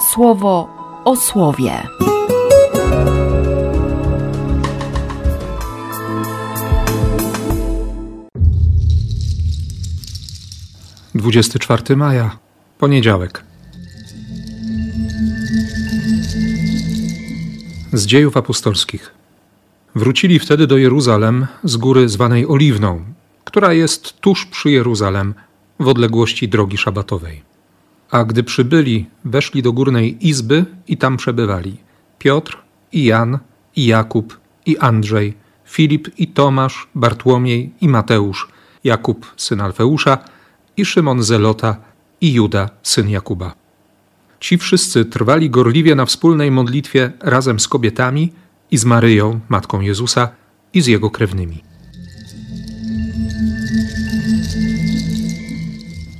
słowo o słowie. Dwudziesty czwarty maja, poniedziałek. Z dziejów apostolskich. Wrócili wtedy do Jeruzalem z góry zwanej Oliwną, która jest tuż przy Jeruzalem, w odległości drogi szabatowej. A gdy przybyli, weszli do górnej izby i tam przebywali Piotr i Jan i Jakub i Andrzej, Filip i Tomasz, Bartłomiej i Mateusz, Jakub syn Alfeusza i Szymon Zelota i Juda syn Jakuba. Ci wszyscy trwali gorliwie na wspólnej modlitwie razem z kobietami i z Maryją, matką Jezusa, i z jego krewnymi.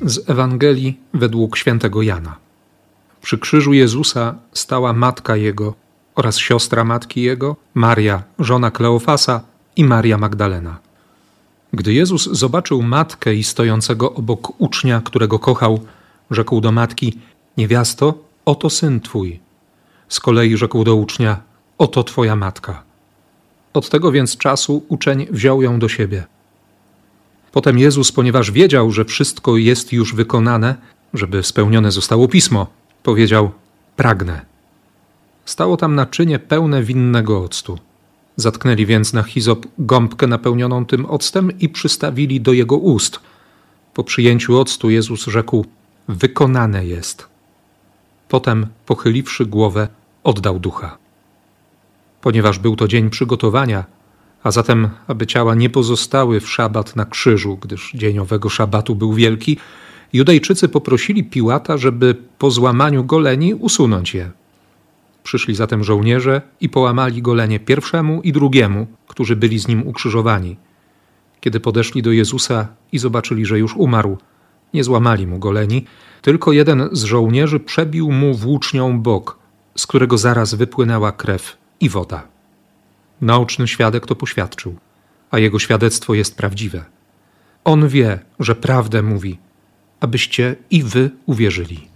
Z Ewangelii według świętego Jana. Przy krzyżu Jezusa stała matka jego oraz siostra matki jego, Maria, żona Kleofasa i Maria Magdalena. Gdy Jezus zobaczył matkę i stojącego obok ucznia, którego kochał, rzekł do matki: Niewiasto, oto syn twój. Z kolei rzekł do ucznia: Oto twoja matka. Od tego więc czasu uczeń wziął ją do siebie. Potem Jezus, ponieważ wiedział, że wszystko jest już wykonane, żeby spełnione zostało pismo, powiedział: Pragnę. Stało tam naczynie pełne winnego octu. Zatknęli więc na hizop gąbkę napełnioną tym octem i przystawili do jego ust. Po przyjęciu octu Jezus rzekł: Wykonane jest. Potem, pochyliwszy głowę, oddał ducha. Ponieważ był to dzień przygotowania, a zatem, aby ciała nie pozostały w szabat na krzyżu, gdyż dzień owego szabatu był wielki, Judejczycy poprosili Piłata, żeby po złamaniu goleni usunąć je. Przyszli zatem żołnierze i połamali golenie pierwszemu i drugiemu, którzy byli z nim ukrzyżowani. Kiedy podeszli do Jezusa i zobaczyli, że już umarł, nie złamali mu goleni, tylko jeden z żołnierzy przebił mu włócznią bok, z którego zaraz wypłynęła krew i woda. Naoczny świadek to poświadczył, a jego świadectwo jest prawdziwe. On wie, że prawdę mówi, abyście i wy uwierzyli.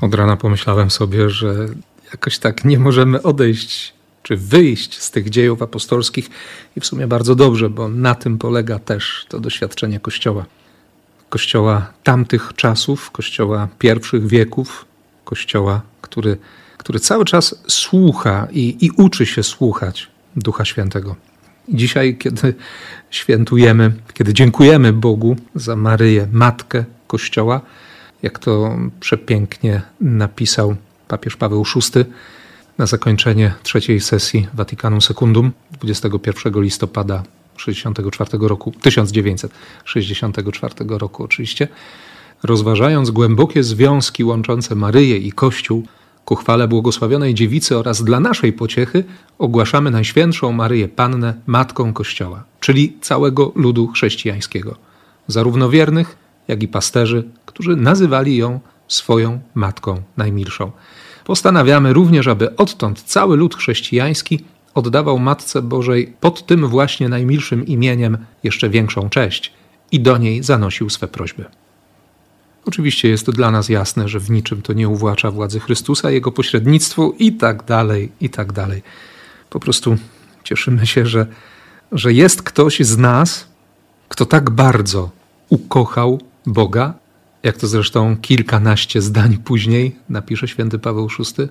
Od rana pomyślałem sobie, że jakoś tak nie możemy odejść czy wyjść z tych dziejów apostolskich i w sumie bardzo dobrze, bo na tym polega też to doświadczenie Kościoła. Kościoła tamtych czasów, Kościoła pierwszych wieków, Kościoła, który, który cały czas słucha i, i uczy się słuchać Ducha Świętego. Dzisiaj, kiedy świętujemy, kiedy dziękujemy Bogu za Maryję, Matkę Kościoła, jak to przepięknie napisał papież Paweł VI na zakończenie trzeciej sesji Vaticanum Secundum 21 listopada 64 roku, 1964 roku oczywiście, rozważając głębokie związki łączące Maryję i Kościół ku chwale błogosławionej dziewicy oraz dla naszej pociechy ogłaszamy Najświętszą Maryję Pannę Matką Kościoła, czyli całego ludu chrześcijańskiego, zarówno wiernych, jak i pasterzy, którzy nazywali ją swoją Matką Najmilszą. Postanawiamy również, aby odtąd cały lud chrześcijański oddawał Matce Bożej pod tym właśnie najmilszym imieniem jeszcze większą cześć i do niej zanosił swe prośby. Oczywiście jest to dla nas jasne, że w niczym to nie uwłacza władzy Chrystusa, jego pośrednictwu i tak dalej, i tak dalej. Po prostu cieszymy się, że, że jest ktoś z nas, kto tak bardzo ukochał Boga, jak to zresztą kilkanaście zdań później napisze święty Paweł VI,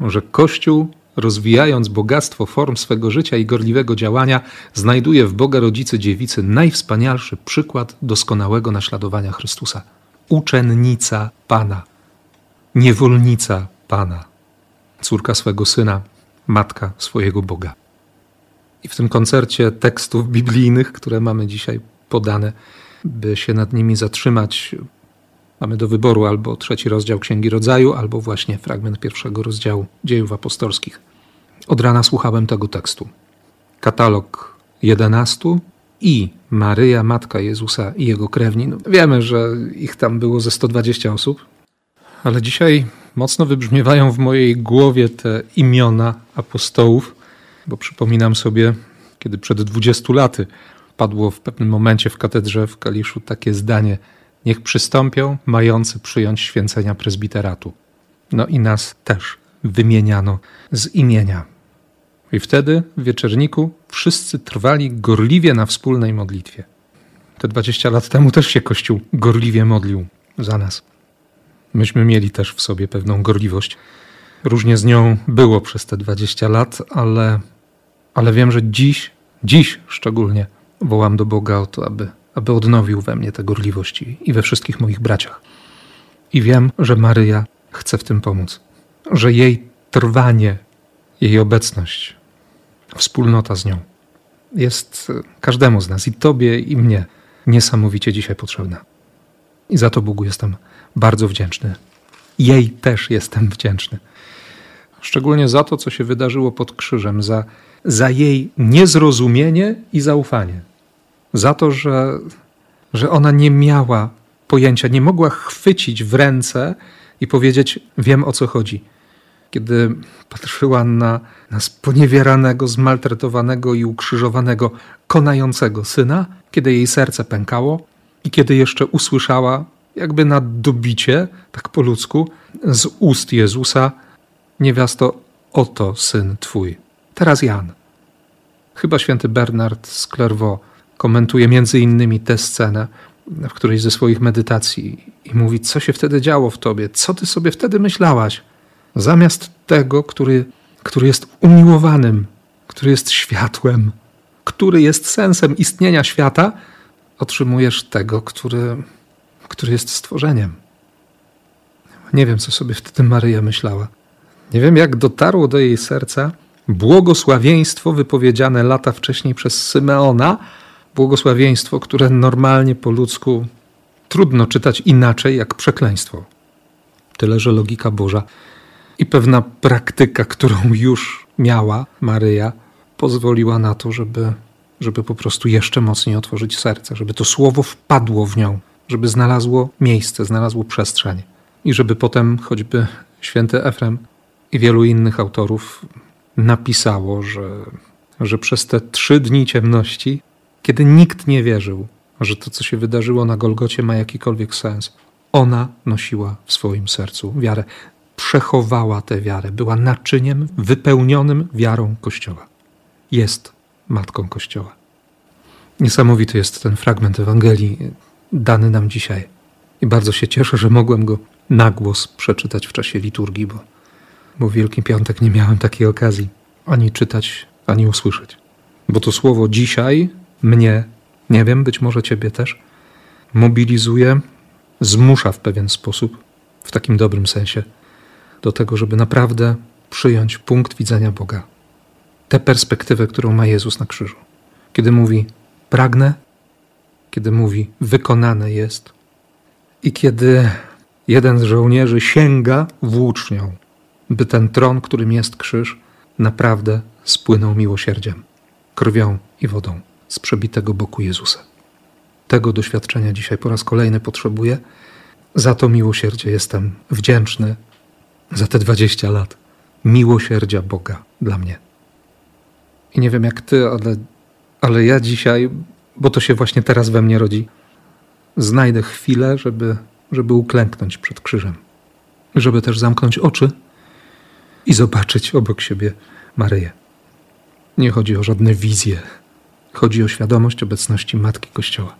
że Kościół, rozwijając bogactwo form swego życia i gorliwego działania, znajduje w Boga Rodzicy Dziewicy najwspanialszy przykład doskonałego naśladowania Chrystusa. Uczennica Pana, niewolnica Pana, córka swego syna, matka swojego Boga. I w tym koncercie tekstów biblijnych, które mamy dzisiaj podane, by się nad nimi zatrzymać, Mamy do wyboru albo trzeci rozdział Księgi Rodzaju, albo właśnie fragment pierwszego rozdziału Dziejów Apostolskich. Od rana słuchałem tego tekstu. Katalog jedenastu i Maryja, matka Jezusa i jego krewni. No, wiemy, że ich tam było ze 120 osób, ale dzisiaj mocno wybrzmiewają w mojej głowie te imiona apostołów, bo przypominam sobie, kiedy przed 20 laty padło w pewnym momencie w katedrze w Kaliszu takie zdanie – niech przystąpią mający przyjąć święcenia prezbiteratu. No i nas też wymieniano z imienia. I wtedy w wieczerniku wszyscy trwali gorliwie na wspólnej modlitwie. Te 20 lat temu też się Kościół gorliwie modlił za nas. Myśmy mieli też w sobie pewną gorliwość. Różnie z nią było przez te 20 lat, ale, ale wiem, że dziś, dziś szczególnie wołam do Boga o to, aby, aby odnowił we mnie tę gorliwość i we wszystkich moich braciach. I wiem, że Maryja chce w tym pomóc, że jej trwanie, jej obecność, wspólnota z nią jest każdemu z nas, i Tobie, i mnie, niesamowicie dzisiaj potrzebna. I za to Bogu jestem bardzo wdzięczny. Jej też jestem wdzięczny. Szczególnie za to, co się wydarzyło pod krzyżem, za, za jej niezrozumienie i zaufanie. Za to, że, że ona nie miała pojęcia, nie mogła chwycić w ręce i powiedzieć: Wiem o co chodzi. Kiedy patrzyła na, na sponiewieranego, zmaltretowanego i ukrzyżowanego, konającego syna, kiedy jej serce pękało i kiedy jeszcze usłyszała jakby na dobicie, tak po ludzku, z ust Jezusa: Niewiasto, oto syn twój. Teraz Jan. Chyba święty Bernard z Clairvaux komentuje między innymi tę scenę w którejś ze swoich medytacji i mówi, co się wtedy działo w tobie, co ty sobie wtedy myślałaś. Zamiast tego, który, który jest umiłowanym, który jest światłem, który jest sensem istnienia świata, otrzymujesz tego, który który jest stworzeniem. Nie wiem, co sobie wtedy Maryja myślała. Nie wiem, jak dotarło do jej serca błogosławieństwo wypowiedziane lata wcześniej przez Symeona, błogosławieństwo, które normalnie po ludzku trudno czytać inaczej jak przekleństwo. Tyle, że logika Boża i pewna praktyka, którą już miała Maryja, pozwoliła na to, żeby, żeby po prostu jeszcze mocniej otworzyć serce, żeby to słowo wpadło w nią żeby znalazło miejsce, znalazło przestrzeń. I żeby potem choćby święty Efrem i wielu innych autorów napisało, że, że przez te trzy dni ciemności, kiedy nikt nie wierzył, że to, co się wydarzyło na Golgocie, ma jakikolwiek sens, ona nosiła w swoim sercu wiarę, przechowała tę wiarę, była naczyniem wypełnionym wiarą Kościoła. Jest matką Kościoła. Niesamowity jest ten fragment Ewangelii, dany nam dzisiaj. I bardzo się cieszę, że mogłem go na głos przeczytać w czasie liturgii, bo, bo w Wielki Piątek nie miałem takiej okazji ani czytać, ani usłyszeć. Bo to słowo dzisiaj mnie, nie wiem, być może ciebie też, mobilizuje, zmusza w pewien sposób, w takim dobrym sensie, do tego, żeby naprawdę przyjąć punkt widzenia Boga. Tę perspektywę, którą ma Jezus na krzyżu. Kiedy mówi: Pragnę, kiedy mówi wykonane jest i kiedy jeden z żołnierzy sięga włócznią, by ten tron, którym jest krzyż, naprawdę spłynął miłosierdziem, krwią i wodą z przebitego boku Jezusa. Tego doświadczenia dzisiaj po raz kolejny potrzebuję. Za to miłosierdzie jestem wdzięczny za te 20 lat miłosierdzia Boga dla mnie. I nie wiem jak ty, ale, ale ja dzisiaj bo to się właśnie teraz we mnie rodzi. Znajdę chwilę, żeby, żeby uklęknąć przed krzyżem, żeby też zamknąć oczy i zobaczyć obok siebie Maryję. Nie chodzi o żadne wizje, chodzi o świadomość obecności Matki Kościoła,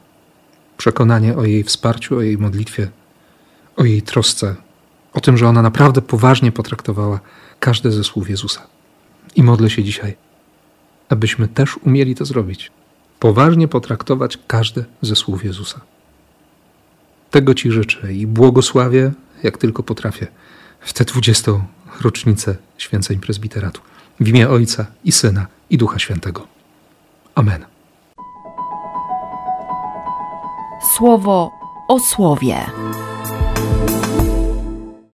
przekonanie o jej wsparciu, o jej modlitwie, o jej trosce, o tym, że ona naprawdę poważnie potraktowała każde ze słów Jezusa. I modlę się dzisiaj, abyśmy też umieli to zrobić poważnie potraktować każde ze słów Jezusa. Tego Ci życzę i błogosławię, jak tylko potrafię, w tę dwudziestą rocznicę święceń prezbiteratu. W imię Ojca i Syna i Ducha Świętego. Amen. Słowo o słowie.